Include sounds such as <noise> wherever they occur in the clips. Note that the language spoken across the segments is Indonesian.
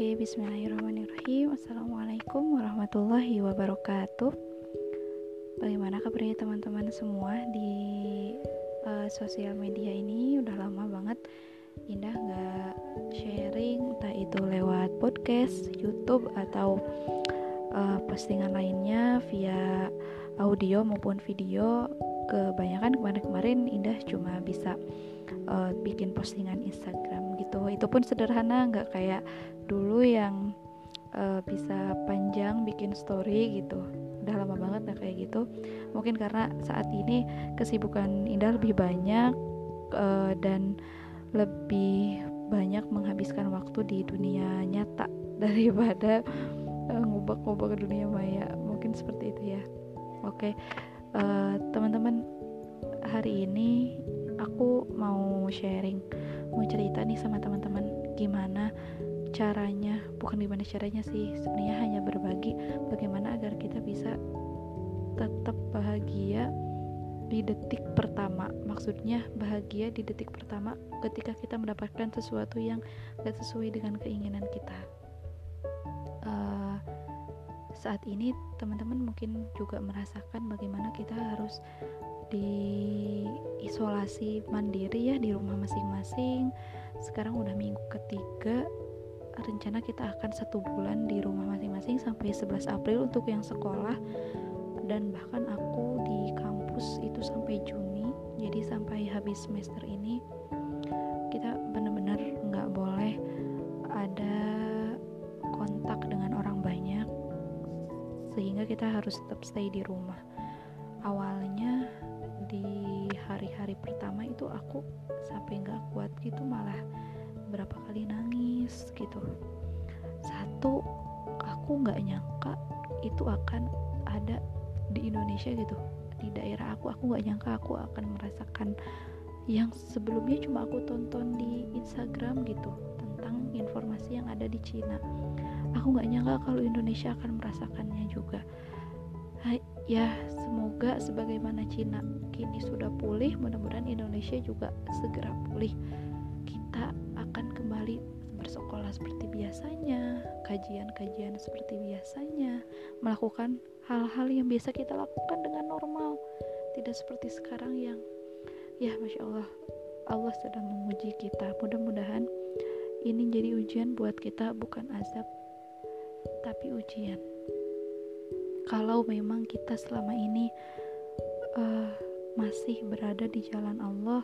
Oke, bismillahirrahmanirrahim. Assalamualaikum warahmatullahi wabarakatuh. Bagaimana kabarnya teman-teman semua di uh, sosial media ini? Udah lama banget Indah gak sharing Entah itu lewat podcast, youtube Atau uh, postingan lainnya Via audio maupun video Kebanyakan kemarin-kemarin Indah cuma bisa uh, bikin postingan Instagram gitu. Itu pun sederhana nggak kayak dulu yang uh, bisa panjang bikin story gitu. Udah lama banget nggak kayak gitu. Mungkin karena saat ini kesibukan Indah lebih banyak uh, dan lebih banyak menghabiskan waktu di dunia nyata <laughs> daripada uh, ngubah-ngubah ke dunia maya. Mungkin seperti itu ya. Oke uh, teman-teman hari ini aku mau sharing mau cerita nih sama teman-teman gimana caranya bukan gimana caranya sih sebenarnya hanya berbagi bagaimana agar kita bisa tetap bahagia di detik pertama. Maksudnya bahagia di detik pertama ketika kita mendapatkan sesuatu yang gak sesuai dengan keinginan kita saat ini teman-teman mungkin juga merasakan bagaimana kita harus di isolasi mandiri ya di rumah masing-masing. Sekarang udah minggu ketiga rencana kita akan satu bulan di rumah masing-masing sampai 11 April untuk yang sekolah. Dan bahkan aku di kampus itu sampai Juni jadi sampai habis semester ini kita harus tetap stay di rumah. Awalnya di hari-hari pertama itu aku sampai nggak kuat gitu malah berapa kali nangis gitu. Satu aku nggak nyangka itu akan ada di Indonesia gitu. Di daerah aku aku nggak nyangka aku akan merasakan. Yang sebelumnya cuma aku tonton di Instagram gitu tentang informasi yang ada di Cina. Aku nggak nyangka kalau Indonesia akan merasakannya juga ya semoga sebagaimana Cina kini sudah pulih mudah-mudahan Indonesia juga segera pulih. Kita akan kembali bersekolah seperti biasanya kajian-kajian seperti biasanya melakukan hal-hal yang biasa kita lakukan dengan normal tidak seperti sekarang yang ya Masya Allah Allah sedang menguji kita. Mudah-mudahan ini jadi ujian buat kita bukan azab tapi ujian kalau memang kita selama ini uh, masih berada di jalan Allah,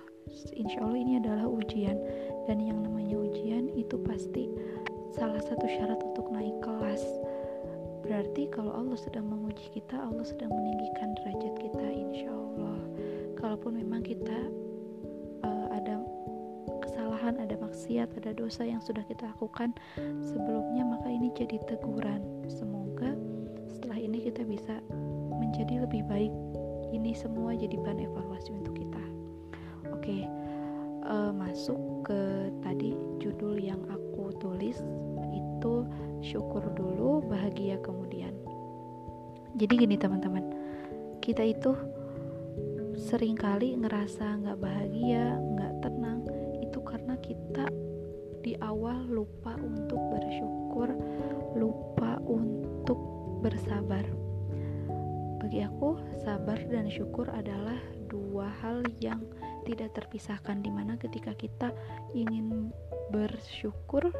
insya Allah ini adalah ujian, dan yang namanya ujian itu pasti salah satu syarat untuk naik kelas. Berarti kalau Allah sedang menguji kita, Allah sedang meninggikan derajat kita, insya Allah. Kalaupun memang kita uh, ada kesalahan, ada maksiat, ada dosa yang sudah kita lakukan sebelumnya, maka ini jadi teguran. Semoga kita bisa menjadi lebih baik. Ini semua jadi bahan evaluasi untuk kita. Oke uh, masuk ke tadi judul yang aku tulis. Itu syukur dulu bahagia kemudian. Jadi gini teman-teman. Kita itu sering kali ngerasa nggak bahagia nggak tenang. Itu karena kita di awal lupa untuk bersyukur lupa untuk bersabar. Bagi aku, sabar dan syukur adalah dua hal yang tidak terpisahkan di mana ketika kita ingin bersyukur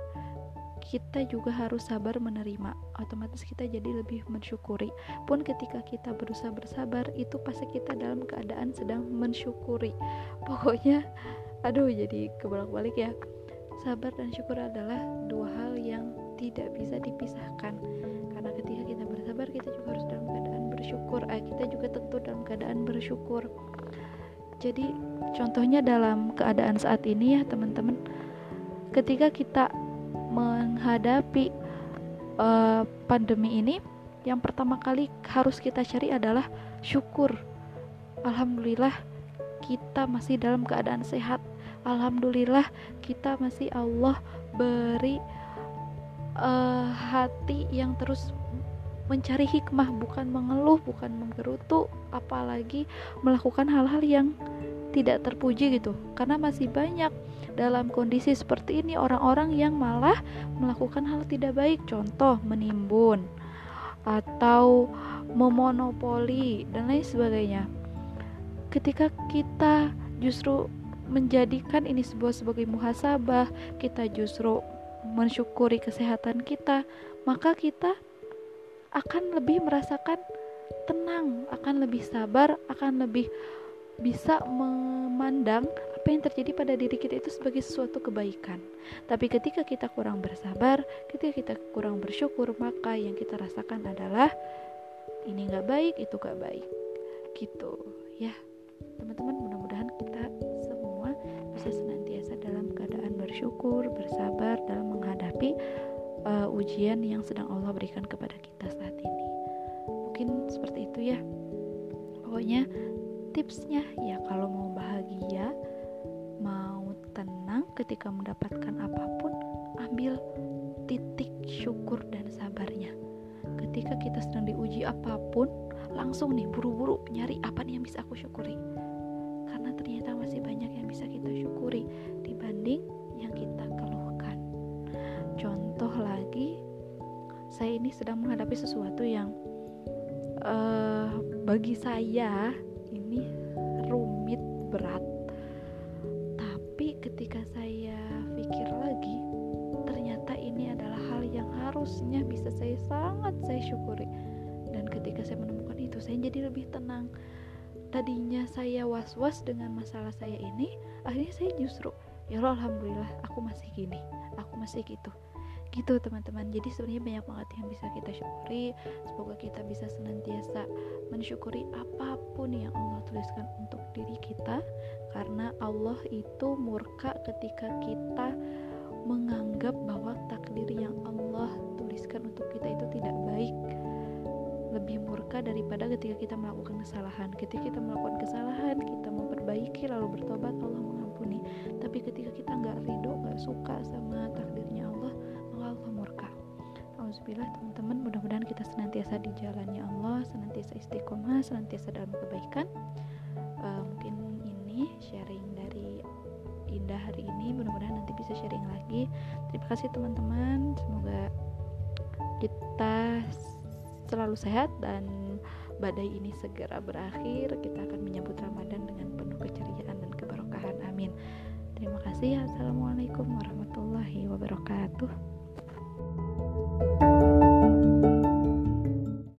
kita juga harus sabar menerima. Otomatis kita jadi lebih mensyukuri. Pun ketika kita berusaha bersabar itu pasti kita dalam keadaan sedang mensyukuri. Pokoknya aduh jadi kebolak-balik ya. Sabar dan syukur adalah dua hal yang tidak bisa dipisahkan. Karena ketika kita bersabar kita juga harus dalam keadaan bersyukur. Eh, kita juga tentu dalam keadaan bersyukur. Jadi contohnya dalam keadaan saat ini ya teman-teman. Ketika kita menghadapi uh, pandemi ini yang pertama kali harus kita cari adalah syukur. Alhamdulillah kita masih dalam keadaan sehat. Alhamdulillah kita masih Allah beri uh, hati yang terus mencari hikmah bukan mengeluh bukan menggerutu apalagi melakukan hal-hal yang tidak terpuji gitu. Karena masih banyak dalam kondisi seperti ini orang-orang yang malah melakukan hal tidak baik. Contoh menimbun atau memonopoli dan lain sebagainya. Ketika kita justru menjadikan ini sebuah sebagai muhasabah kita justru mensyukuri kesehatan kita maka kita akan lebih merasakan tenang akan lebih sabar akan lebih bisa memandang apa yang terjadi pada diri kita itu sebagai sesuatu kebaikan. Tapi ketika kita kurang bersabar, ketika kita kurang bersyukur, maka yang kita rasakan adalah ini nggak baik, itu nggak baik. Gitu, ya, teman-teman. Mudah-mudahan kita semua bisa senantiasa dalam keadaan bersyukur, bersabar dalam menghadapi uh, ujian yang sedang Allah berikan kepada kita saat ini. Mungkin seperti itu ya. Pokoknya tipsnya ya kalau mau bahagia mau tenang ketika mendapatkan apa pun ambil titik syukur dan sabarnya ketika kita sedang diuji apa pun langsung nih buru-buru nyari apa nih yang bisa aku syukuri karena ternyata masih banyak yang bisa kita syukuri dibanding yang kita contoh lagi saya ini sedang menghadapi sesuatu yang uh, bagi saya ini rumit berat. Tapi ketika saya pikir lagi ternyata ini adalah hal yang harusnya bisa saya sangat saya syukuri. Dan ketika saya menemukan itu saya jadi lebih tenang. Tadinya saya was-was dengan masalah saya ini akhirnya saya justru ya Allah alhamdulillah aku masih gini aku masih gitu gitu teman-teman. Jadi sebenarnya banyak banget yang bisa kita syukuri. Semoga kita bisa senantiasa mensyukuri apa pun yang Allah tuliskan untuk diri kita. Karena Allah itu murka ketika kita menganggap bahwa takdir yang Allah tuliskan untuk kita itu tidak baik. Lebih murka daripada ketika kita melakukan kesalahan. Ketika kita melakukan kesalahan kita memperbaiki lalu bertobat Allah mengampuni. Tapi ketika kita nggak ridho nggak suka sama takdirnya Alhamdulillah teman-teman. Mudah-mudahan kita senantiasa di jalannya Allah senantiasa istiqomah senantiasa dalam kebaikan. Uh, mungkin ini sharing dari Indah hari ini mudah-mudahan nanti bisa sharing lagi. Terima kasih teman-teman. Semoga kita selalu sehat dan badai ini segera berakhir. Kita akan menyambut Ramadan dengan penuh keceriaan dan keberkahan. Amin. Terima kasih. Assalamualaikum warahmatullahi wabarakatuh